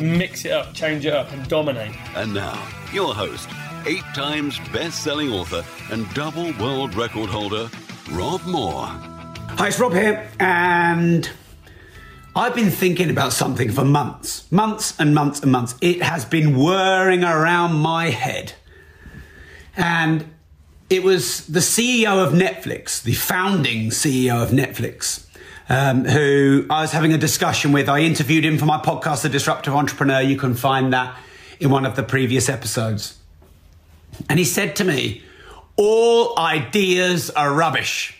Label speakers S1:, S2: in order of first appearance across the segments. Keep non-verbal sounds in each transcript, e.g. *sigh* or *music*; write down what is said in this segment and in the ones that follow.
S1: Mix it up, change it up, and dominate.
S2: And now, your host, eight times best selling author and double world record holder, Rob Moore.
S3: Hi, it's Rob here, and I've been thinking about something for months, months and months and months. It has been whirring around my head. And it was the CEO of Netflix, the founding CEO of Netflix, um, who I was having a discussion with. I interviewed him for my podcast, The Disruptive Entrepreneur. You can find that in one of the previous episodes. And he said to me, All ideas are rubbish.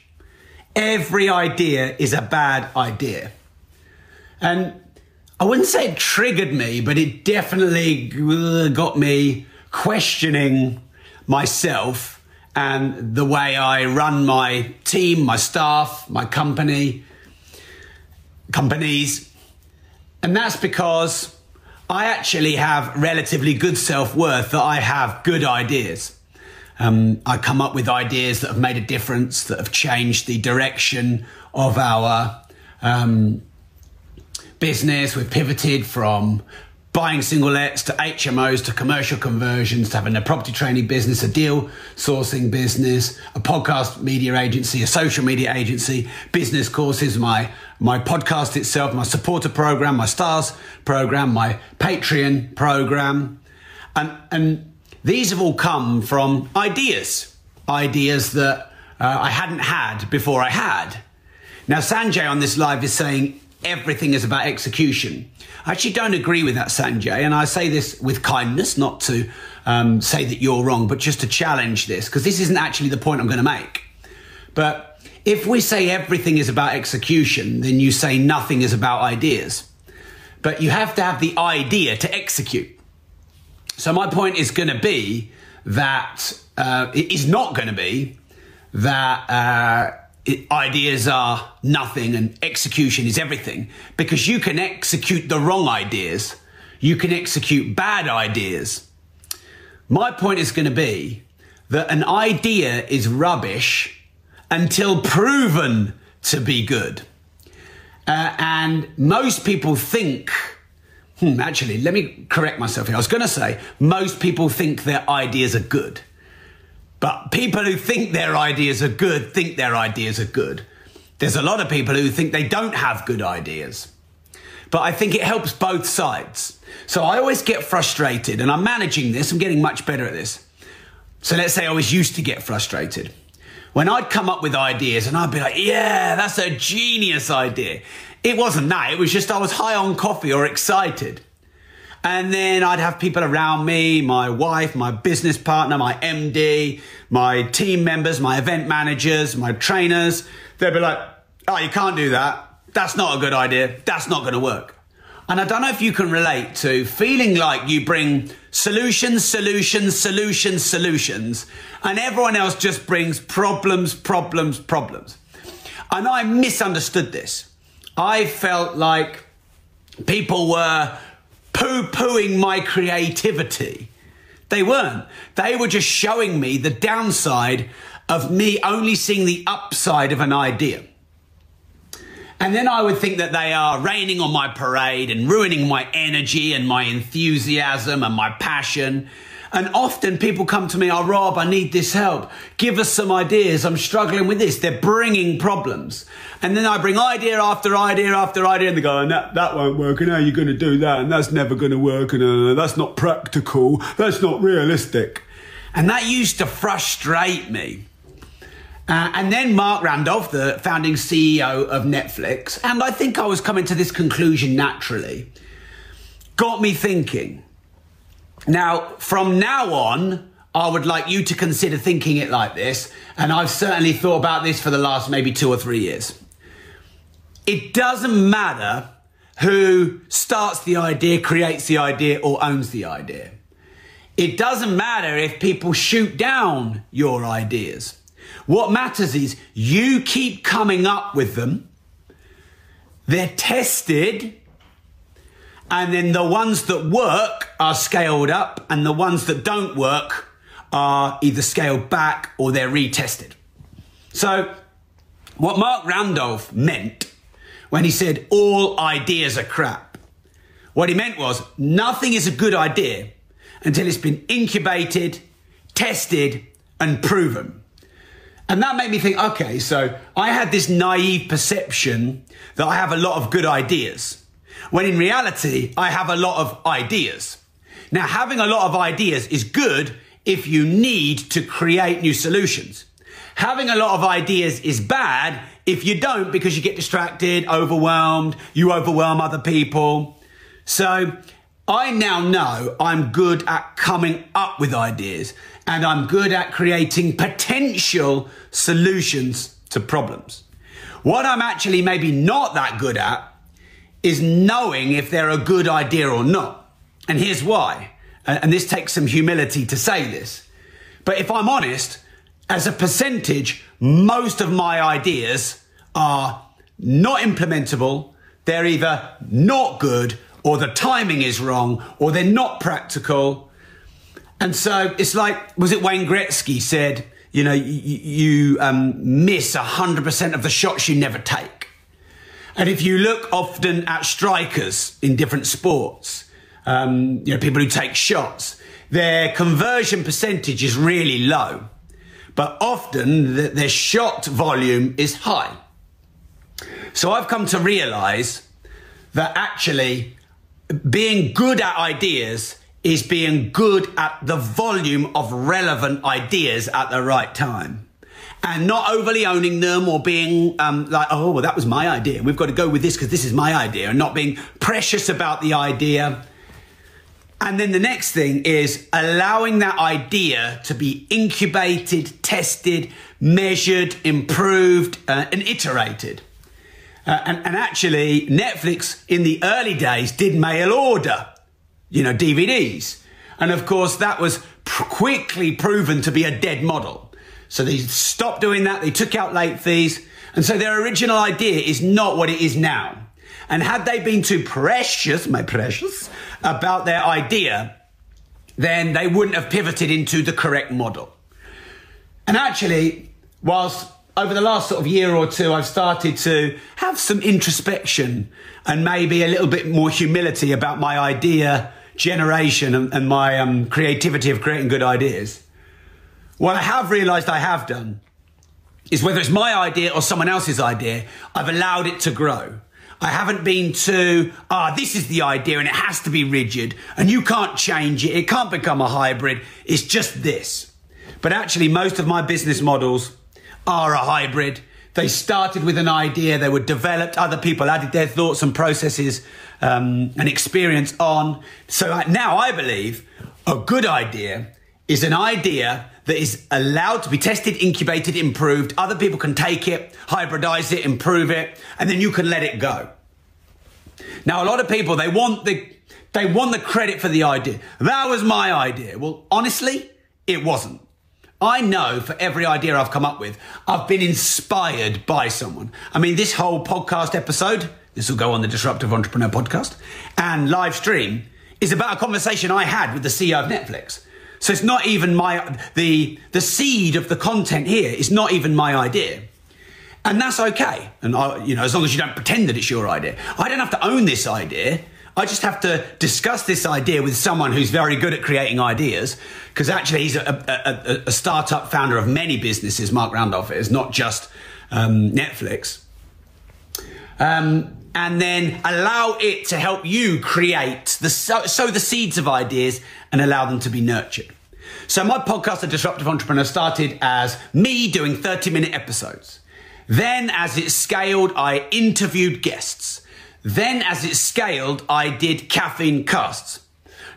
S3: Every idea is a bad idea. And I wouldn't say it triggered me, but it definitely got me questioning myself and the way I run my team, my staff, my company, companies. And that's because I actually have relatively good self worth that I have good ideas. Um, I come up with ideas that have made a difference, that have changed the direction of our um, business. We've pivoted from buying single lets to HMOs to commercial conversions to having a property training business, a deal sourcing business, a podcast media agency, a social media agency, business courses, my my podcast itself, my supporter program, my stars program, my Patreon program. And and these have all come from ideas, ideas that uh, I hadn't had before I had. Now, Sanjay on this live is saying everything is about execution. I actually don't agree with that, Sanjay, and I say this with kindness, not to um, say that you're wrong, but just to challenge this, because this isn't actually the point I'm going to make. But if we say everything is about execution, then you say nothing is about ideas. But you have to have the idea to execute. So my point is going to be that uh, it is not going to be that uh, it, ideas are nothing and execution is everything because you can execute the wrong ideas, you can execute bad ideas. My point is going to be that an idea is rubbish until proven to be good. Uh, and most people think Hmm, actually, let me correct myself here. I was going to say most people think their ideas are good. But people who think their ideas are good think their ideas are good. There's a lot of people who think they don't have good ideas. But I think it helps both sides. So I always get frustrated, and I'm managing this, I'm getting much better at this. So let's say I was used to get frustrated. When I'd come up with ideas and I'd be like, yeah, that's a genius idea. It wasn't that, it was just I was high on coffee or excited. And then I'd have people around me, my wife, my business partner, my MD, my team members, my event managers, my trainers. They'd be like, oh, you can't do that. That's not a good idea. That's not going to work. And I don't know if you can relate to feeling like you bring solutions, solutions, solutions, solutions, and everyone else just brings problems, problems, problems. And I misunderstood this. I felt like people were poo pooing my creativity. They weren't. They were just showing me the downside of me only seeing the upside of an idea. And then I would think that they are raining on my parade and ruining my energy and my enthusiasm and my passion. And often people come to me, oh, Rob, I need this help. Give us some ideas. I'm struggling with this. They're bringing problems. And then I bring idea after idea after idea and they go, and that, that won't work. And how are you going to do that? And that's never going to work. And uh, that's not practical. That's not realistic. And that used to frustrate me. Uh, and then Marc Randolph, the founding CEO of Netflix, and I think I was coming to this conclusion naturally, got me thinking. Now, from now on, I would like you to consider thinking it like this, and I've certainly thought about this for the last maybe two or three years. It doesn't matter who starts the idea, creates the idea, or owns the idea. It doesn't matter if people shoot down your ideas. What matters is you keep coming up with them. They're tested. And then the ones that work are scaled up and the ones that don't work are either scaled back or they're retested. So what Marc Randolph meant when he said all ideas are crap, what he meant was nothing is a good idea until it's been incubated, tested, and proven. And that made me think, okay, so I had this naive perception that I have a lot of good ideas, when in reality, I have a lot of ideas. Now, having a lot of ideas is good if you need to create new solutions. Having a lot of ideas is bad if you don't because you get distracted, overwhelmed, you overwhelm other people. So I now know I'm good at coming up with ideas and I'm good at creating potential solutions to problems. What I'm actually maybe not that good at is knowing if they're a good idea or not. And here's why. And this takes some humility to say this. But if I'm honest, as a percentage, most of my ideas are not implementable. They're either not good or the timing is wrong or they're not practical. And so it's like, was it Wayne Gretzky said, you know, you, you um, miss 100% of the shots you never take. And if you look often at strikers in different sports, um, you know, people who take shots, their conversion percentage is really low, but often the, their shot volume is high. So I've come to realize that actually being good at ideas is being good at the volume of relevant ideas at the right time. And not overly owning them or being um, like, oh, well, that was my idea. We've got to go with this because this is my idea. And not being precious about the idea. And then the next thing is allowing that idea to be incubated, tested, measured, improved, uh, and iterated. Uh, and, and actually, Netflix in the early days did mail order, you know, DVDs. And of course, that was pr- quickly proven to be a dead model. So they stopped doing that. They took out late fees. And so their original idea is not what it is now. And had they been too precious, my precious, about their idea, then they wouldn't have pivoted into the correct model. And actually, whilst over the last sort of year or two, I've started to have some introspection and maybe a little bit more humility about my idea generation and, and my um, creativity of creating good ideas. What I have realized I have done is whether it's my idea or someone else's idea, I've allowed it to grow. I haven't been to, ah, this is the idea and it has to be rigid and you can't change it. It can't become a hybrid. It's just this. But actually, most of my business models are a hybrid. They started with an idea, they were developed, other people added their thoughts and processes um, and experience on. So uh, now I believe a good idea is an idea that is allowed to be tested, incubated, improved. Other people can take it, hybridize it, improve it, and then you can let it go. Now, a lot of people, they want the, they want the credit for the idea. That was my idea. Well, honestly, it wasn't. I know for every idea I've come up with, I've been inspired by someone. I mean, this whole podcast episode, this will go on the Disruptive Entrepreneur podcast, and live stream is about a conversation I had with the CEO of Netflix. So it's not even my, the, the seed of the content here is not even my idea. And that's okay. And I, you know, as long as you don't pretend that it's your idea. I don't have to own this idea. I just have to discuss this idea with someone who's very good at creating ideas, because actually he's a, a, a, startup founder of many businesses. Marc Randolph is not just um, Netflix. Um, and then allow it to help you create the sow, sow the seeds of ideas and allow them to be nurtured. So my podcast, The Disruptive Entrepreneur, started as me doing 30 minute episodes. Then as it scaled, I interviewed guests. Then, as it scaled, I did caffeine casts.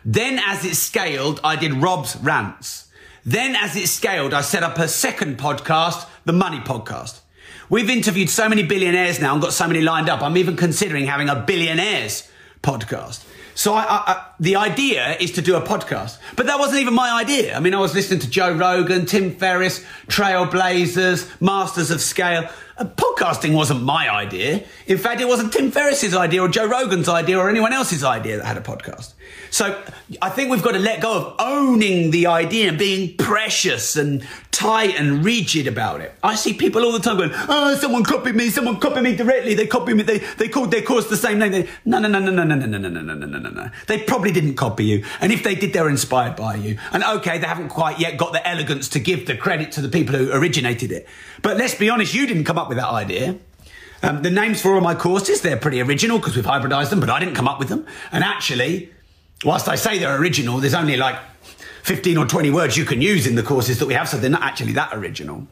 S3: Then, as it scaled, I did Rob's rants. Then, as it scaled, I set up a second podcast, the Money Podcast. We've interviewed so many billionaires now and got so many lined up. I'm even considering having a billionaires podcast. So I, I, I, the idea is to do a podcast, but that wasn't even my idea. I mean, I was listening to Joe Rogan, Tim Ferriss, Trailblazers, Masters of Scale. Uh, podcasting wasn't my idea. In fact, it wasn't Tim Ferriss's idea or Joe Rogan's idea or anyone else's idea that had a podcast. So I think we've got to let go of owning the idea and being precious and tight and rigid about it. I see people all the time going, oh, someone copied me, someone copied me directly, they copied me, they, they called their course the same name. They, no, no, no, no, no, no, no, no, no, no, no, no, no. They probably didn't copy you. And if they did, they're inspired by you. And okay, they haven't quite yet got the elegance to give the credit to the people who originated it. But let's be honest, you didn't come up with that idea. Um, the names for all my courses, they're pretty original because we've hybridized them, but I didn't come up with them. And actually, whilst I say they're original, there's only like 15 or 20 words you can use in the courses that we have, so they're not actually that original.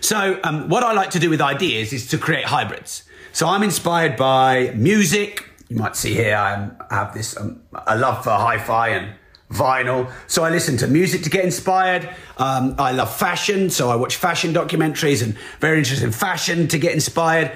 S3: So, um, what I like to do with ideas is to create hybrids. So, I'm inspired by music. You might see here I have this um, a love for hi fi and vinyl. So I listen to music to get inspired. Um, I love fashion, so I watch fashion documentaries and very interested in fashion to get inspired.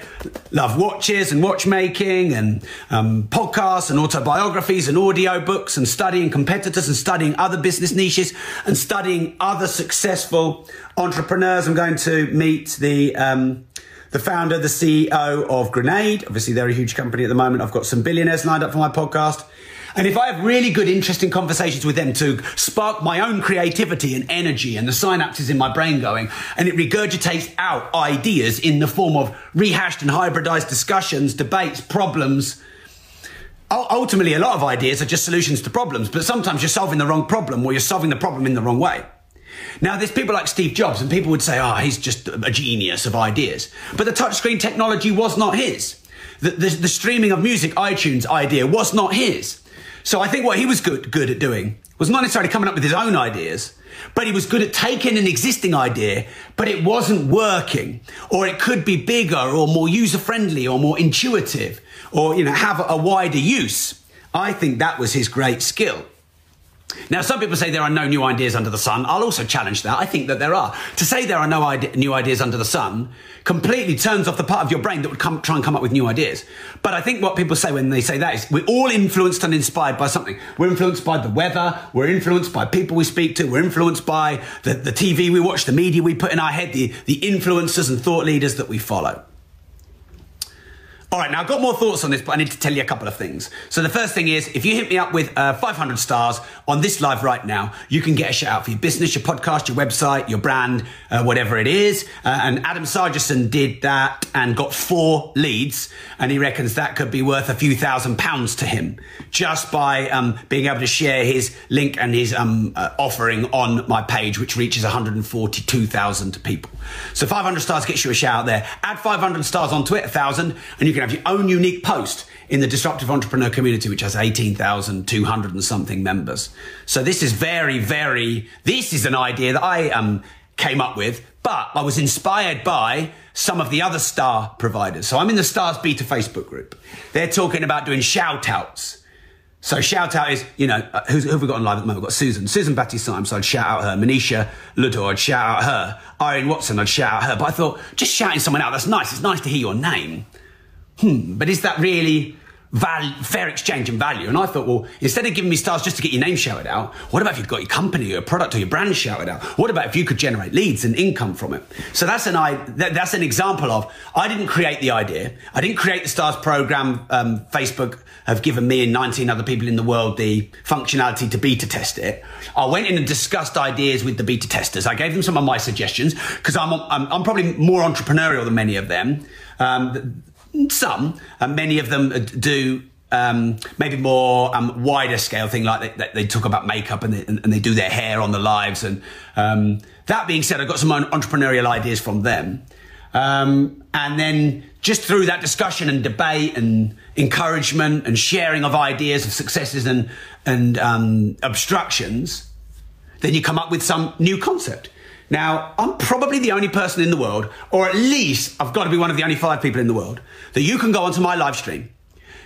S3: Love watches and watchmaking and um, podcasts and autobiographies and audio books and studying competitors and studying other business niches and studying other successful entrepreneurs. I'm going to meet the um, the founder, the CEO of Grenade. Obviously, they're a huge company at the moment. I've got some billionaires lined up for my podcast. And if I have really good, interesting conversations with them to spark my own creativity and energy and the synapses in my brain going, and it regurgitates out ideas in the form of rehashed and hybridized discussions, debates, problems. Ultimately, a lot of ideas are just solutions to problems, but sometimes you're solving the wrong problem or you're solving the problem in the wrong way. Now, there's people like Steve Jobs, and people would say, oh, he's just a genius of ideas. But the touchscreen technology was not his. The, the, the streaming of music, iTunes idea was not his. So I think what he was good, good at doing was not necessarily coming up with his own ideas, but he was good at taking an existing idea, but it wasn't working, or it could be bigger or more user friendly or more intuitive or, you know, have a wider use. I think that was his great skill. Now, some people say there are no new ideas under the sun. I'll also challenge that. I think that there are. To say there are no new ideas under the sun completely turns off the part of your brain that would come, try and come up with new ideas. But I think what people say when they say that is we're all influenced and inspired by something. We're influenced by the weather. We're influenced by people we speak to. We're influenced by the, the TV we watch, the media we put in our head, the, the influencers and thought leaders that we follow. All right, now I've got more thoughts on this, but I need to tell you a couple of things. So the first thing is, if you hit me up with uh, 500 stars on this live right now, you can get a shout out for your business, your podcast, your website, your brand, uh, whatever it is. Uh, and Adam Sargison did that and got four leads, and he reckons that could be worth a few thousand pounds to him just by um, being able to share his link and his um, uh, offering on my page, which reaches 142,000 people. So 500 stars gets you a shout out there. Add 500 stars on Twitter, 1,000, and you can have your own unique post in the disruptive entrepreneur community, which has 18,200 and something members. So this is very, very, this is an idea that I um, came up with, but I was inspired by some of the other star providers. So I'm in the Stars Beta Facebook group. They're talking about doing shout outs. So shout out is, you know, uh, who's, who have we got on live at the moment? We've got Susan. Susan Batty Symes, so I'd shout out her. Manisha Ludor, I'd shout out her. Irene Watson, I'd shout out her. But I thought, just shouting someone out, that's nice. It's nice to hear your name hmm, but is that really val- fair exchange and value? And I thought, well, instead of giving me stars just to get your name shouted out, what about if you've got your company or your product or your brand shouted out? What about if you could generate leads and income from it? So that's an I, that, that's an example of I didn't create the idea. I didn't create the stars program. Um, Facebook have given me and 19 other people in the world the functionality to beta test it. I went in and discussed ideas with the beta testers. I gave them some of my suggestions because I'm, I'm, I'm probably more entrepreneurial than many of them. Um, some, and many of them do um, maybe more um, wider scale thing, like they, they, talk about makeup and they, and they do their hair on the lives. And um, that being said, I got some entrepreneurial ideas from them. Um, and then just through that discussion and debate and encouragement and sharing of ideas of successes and, and um, obstructions, then you come up with some new concept. Now, I'm probably the only person in the world, or at least I've got to be one of the only five people in the world, that you can go onto my live stream.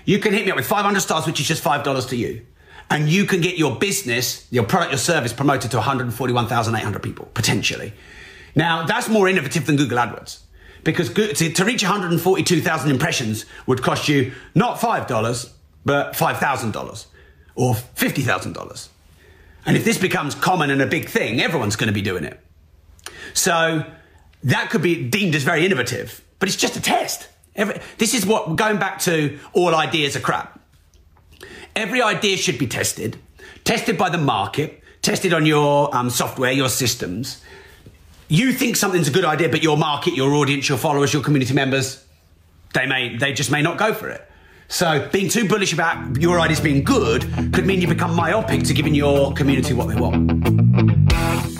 S3: You can hit me up with 500 stars, which is just $5 to you. And you can get your business, your product, your service promoted to 141,800 people, potentially. Now, that's more innovative than Google AdWords. because to, to reach 142,000 impressions would cost you not $5, but $5,000 or $50,000. And if this becomes common and a big thing, everyone's going to be doing it. So that could be deemed as very innovative, but it's just a test. Every, this is what, going back to all ideas are crap. Every idea should be tested, tested by the market, tested on your um, software, your systems. You think something's a good idea, but your market, your audience, your followers, your community members, they may, they just may not go for it. So being too bullish about your ideas being good could mean you become myopic to giving your community what they want.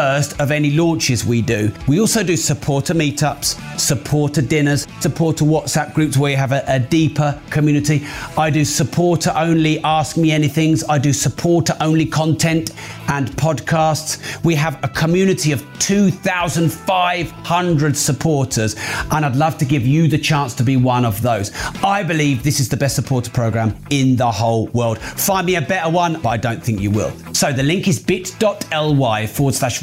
S3: of any launches we do, we also do supporter meetups, supporter dinners, supporter WhatsApp groups where you have a, a deeper community. I do supporter only Ask Me Anythings, I do supporter only content and podcasts. We have a community of 2,500 supporters, and I'd love to give you the chance to be one of those. I believe this is the best supporter program in the whole world. Find me a better one, but I don't think you will. So the link is bit.ly forward slash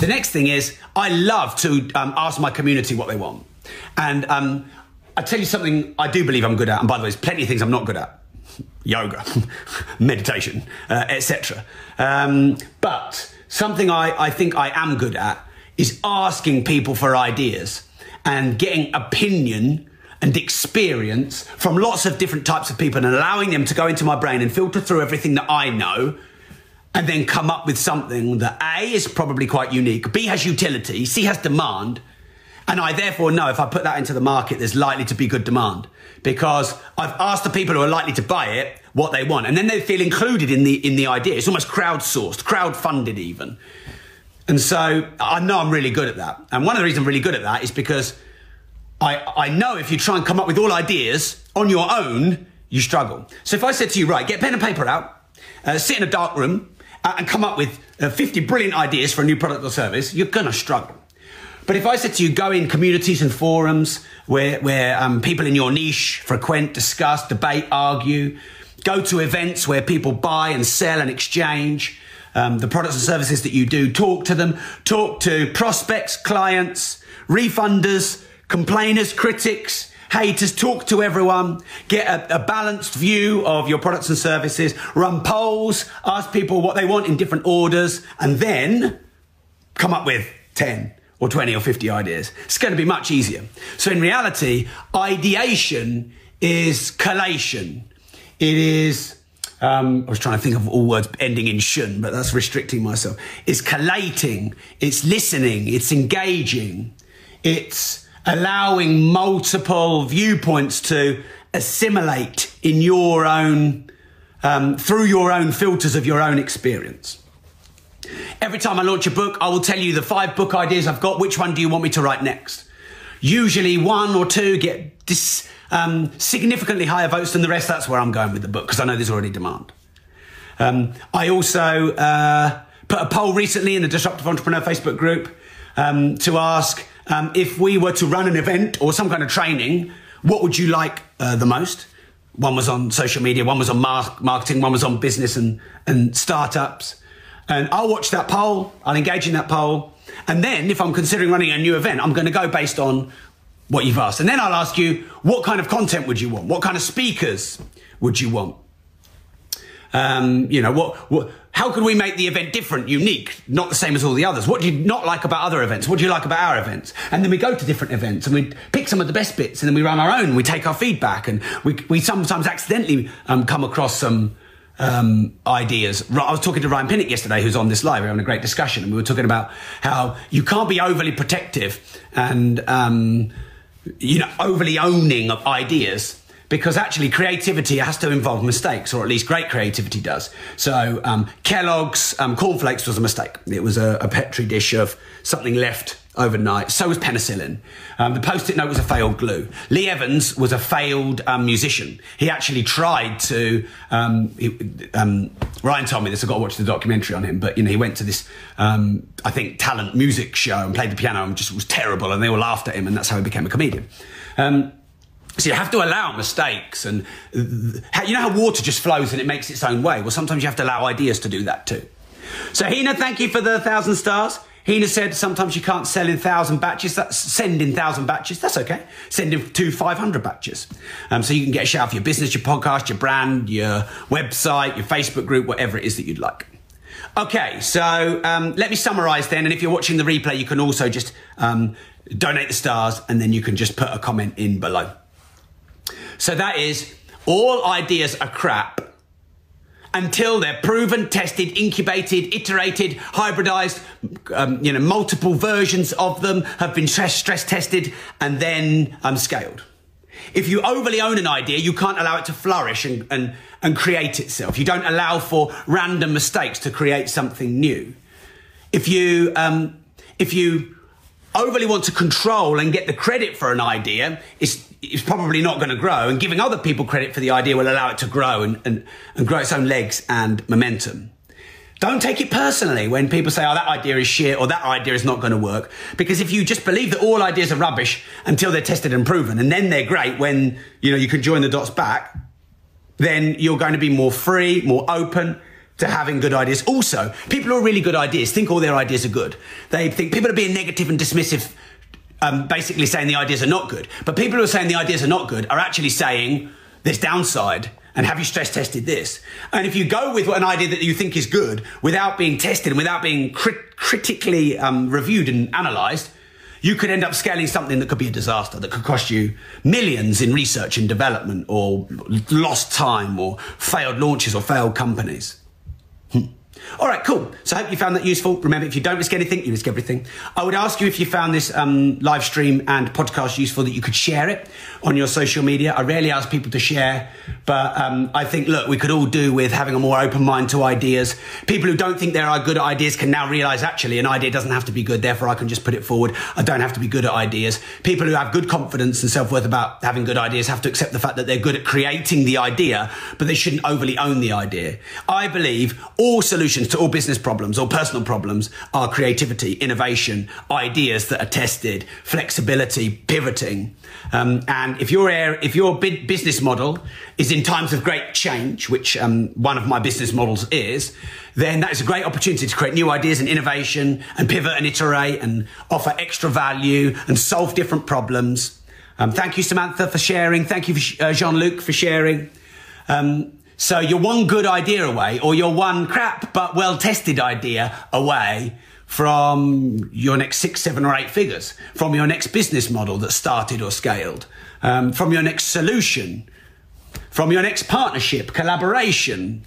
S3: The next thing is, I love to um, ask my community what they want. And um, I tell you something I do believe I'm good at, and by the way, there's plenty of things I'm not good at *laughs* yoga, *laughs* meditation, uh, etc. Um, but something I, I think I am good at is asking people for ideas and getting opinion and experience from lots of different types of people and allowing them to go into my brain and filter through everything that I know and then come up with something that A is probably quite unique, B has utility, C has demand, and I therefore know if I put that into the market, there's likely to be good demand because I've asked the people who are likely to buy it what they want, and then they feel included in the in the idea. It's almost crowdsourced, crowdfunded even. And so I know I'm really good at that. And one of the reasons I'm really good at that is because I, I know if you try and come up with all ideas on your own, you struggle. So if I said to you, right, get pen and paper out, uh, sit in a dark room, uh, and come up with uh, 50 brilliant ideas for a new product or service, you're going to struggle. But if I said to you, go in communities and forums where, where um, people in your niche frequent, discuss, debate, argue, go to events where people buy and sell and exchange um, the products and services that you do, talk to them, talk to prospects, clients, refunders, complainers, critics, haters, talk to everyone, get a, a, balanced view of your products and services, run polls, ask people what they want in different orders, and then come up with 10 or 20 or 50 ideas. It's going to be much easier. So in reality, ideation is collation. It is, um, I was trying to think of all words ending in shun, but that's restricting myself. It's collating, it's listening, it's engaging, it's allowing multiple viewpoints to assimilate in your own, um, through your own filters of your own experience. Every time I launch a book, I will tell you the five book ideas I've got. Which one do you want me to write next? Usually, one or two get dis, um, significantly higher votes than the rest. That's where I'm going with the book because I know there's already demand. Um, I also uh, put a poll recently in the Disruptive Entrepreneur Facebook group um, to ask um, if we were to run an event or some kind of training, what would you like uh, the most? One was on social media, one was on mar- marketing, one was on business and, and startups. And I'll watch that poll, I'll engage in that poll. And then if I'm considering running a new event, I'm going to go based on what you've asked. And then I'll ask you, what kind of content would you want? What kind of speakers would you want? Um, you know, what, what, how could we make the event different, unique, not the same as all the others? What do you not like about other events? What do you like about our events? And then we go to different events and we pick some of the best bits and then we run our own. We take our feedback and we, we sometimes accidentally um, come across some, um, ideas. I was talking to Ryan Pinnock yesterday, who's on this live. We were having a great discussion, and we were talking about how you can't be overly protective and um, you know overly owning of ideas because actually creativity has to involve mistakes, or at least great creativity does. So um, Kellogg's um, cornflakes was a mistake. It was a, a petri dish of something left overnight. So was penicillin. Um, the post-it note was a failed glue. Lee Evans was a failed um, musician. He actually tried to. Um, he, um, Ryan told me this. I've got to watch the documentary on him, but you know he went to this, I think, talent music show and played the piano and just was terrible, and they all laughed at him, and that's how he became a comedian. Um, so you have to allow mistakes, and you know how water just flows and it makes its own way. Well, sometimes you have to allow ideas to do that too. So Hina, thank you for the thousand stars. Hina said sometimes you can't sell in thousand batches. That's send in thousand batches. That's okay. Send in two 500 batches. Um, so you can get a shout for your business, your podcast, your brand, your website, your Facebook group, whatever it is that you'd like. Okay, so um, let me summarize then. And if you're watching the replay, you can also just um, donate the stars and then you can just put a comment in below. So that is all ideas are crap until they're proven, tested, incubated, iterated, hybridized, um, you know, multiple versions of them have been stress, stress tested and then um, scaled. If you overly own an idea, you can't allow it to flourish and, and, and create itself. You don't allow for random mistakes to create something new. If you, um, if you overly want to control and get the credit for an idea, it's it's probably not going to grow. And giving other people credit for the idea will allow it to grow and, and, and grow its own legs and momentum. Don't take it personally when people say, oh, that idea is shit or that idea is not going to work. Because if you just believe that all ideas are rubbish until they're tested and proven, and then they're great when, you know, you can join the dots back, then you're going to be more free, more open to having good ideas. Also, people who are really good ideas think all their ideas are good. They think people are being negative and dismissive um, basically saying the ideas are not good. But people who are saying the ideas are not good are actually saying there's downside. And have you stress tested this? And if you go with an idea that you think is good without being tested and without being crit- critically um, reviewed and analysed, you could end up scaling something that could be a disaster, that could cost you millions in research and development, or lost time, or failed launches, or failed companies. All right, cool. So I hope you found that useful. Remember, if you don't risk anything, you risk everything. I would ask you if you found this um, live stream and podcast useful that you could share it on your social media. I rarely ask people to share, but um, I think, look, we could all do with having a more open mind to ideas. People who don't think there are good ideas can now realize actually an idea doesn't have to be good, therefore I can just put it forward. I don't have to be good at ideas. People who have good confidence and self worth about having good ideas have to accept the fact that they're good at creating the idea, but they shouldn't overly own the idea. I believe all solutions to all business problems or personal problems are creativity, innovation, ideas that are tested, flexibility, pivoting. Um, and if your if your business model is in times of great change, which um, one of my business models is, then that is a great opportunity to create new ideas and innovation and pivot and iterate and offer extra value and solve different problems. Um, thank you, Samantha, for sharing. Thank you, uh, Jean Luc, for sharing. Um, so you're one good idea away, or you're one crap but well tested idea away from your next six, seven, or eight figures, from your next business model that started or scaled, um, from your next solution, from your next partnership, collaboration.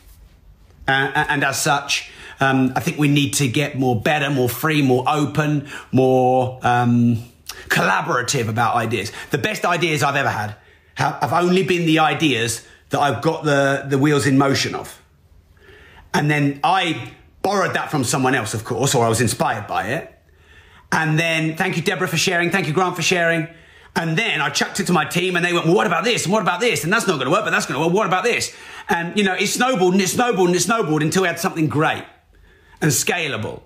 S3: Uh, and as such, um, I think we need to get more better, more free, more open, more um, collaborative about ideas. The best ideas I've ever had have only been the ideas that I've got the, the wheels in motion of. And then I borrowed that from someone else, of course, or I was inspired by it. And then thank you, Deborah, for sharing. Thank you, Grant, for sharing. And then I chucked it to my team and they went, well, what about this? And what about this? And that's not going to work, but that's going to work. What about this? And, you know, it snowballed and it snowballed and it snowballed until we had something great and scalable.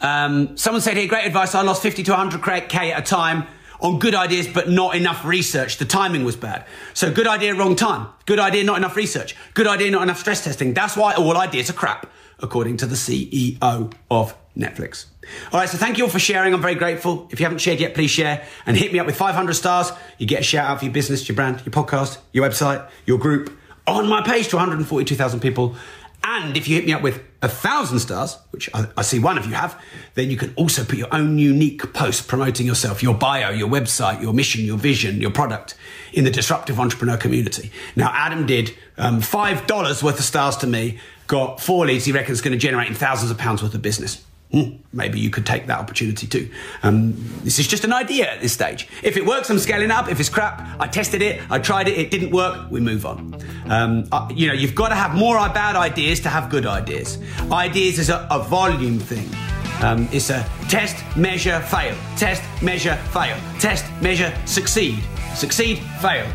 S3: Um, someone said here, great advice. I lost 50 to 100K at a time on good ideas, but not enough research. The timing was bad. So good idea, wrong time. Good idea, not enough research. Good idea, not enough stress testing. That's why all ideas are crap, according to the CEO of Netflix. All right, so thank you all for sharing. I'm very grateful. If you haven't shared yet, please share and hit me up with 500 stars. You get a shout out for your business, your brand, your podcast, your website, your group, on my page to 142,000 people. And if you hit me up with a thousand stars, which I, I, see one of you have, then you can also put your own unique post promoting yourself, your bio, your website, your mission, your vision, your product in the disruptive entrepreneur community. Now, Adam did um, $5 worth of stars to me, got four leads he reckons going to generate in thousands of pounds worth of business. Hmm, maybe you could take that opportunity too. Um, this is just an idea at this stage. If it works, I'm scaling up. If it's crap, I tested it, I tried it, it didn't work, we move on. Um, uh, you know, you've got to have more bad ideas to have good ideas. Ideas is a, a volume thing. Um, it's a test, measure, fail. Test, measure, fail. Test, measure, succeed. Succeed, fail.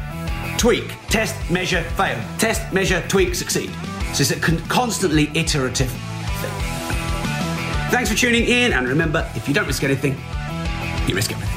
S3: Tweak. Test, measure, fail. Test, measure, tweak, succeed. So it's a con- constantly iterative. Thanks for tuning in, and remember, if you don't risk anything, you risk everything.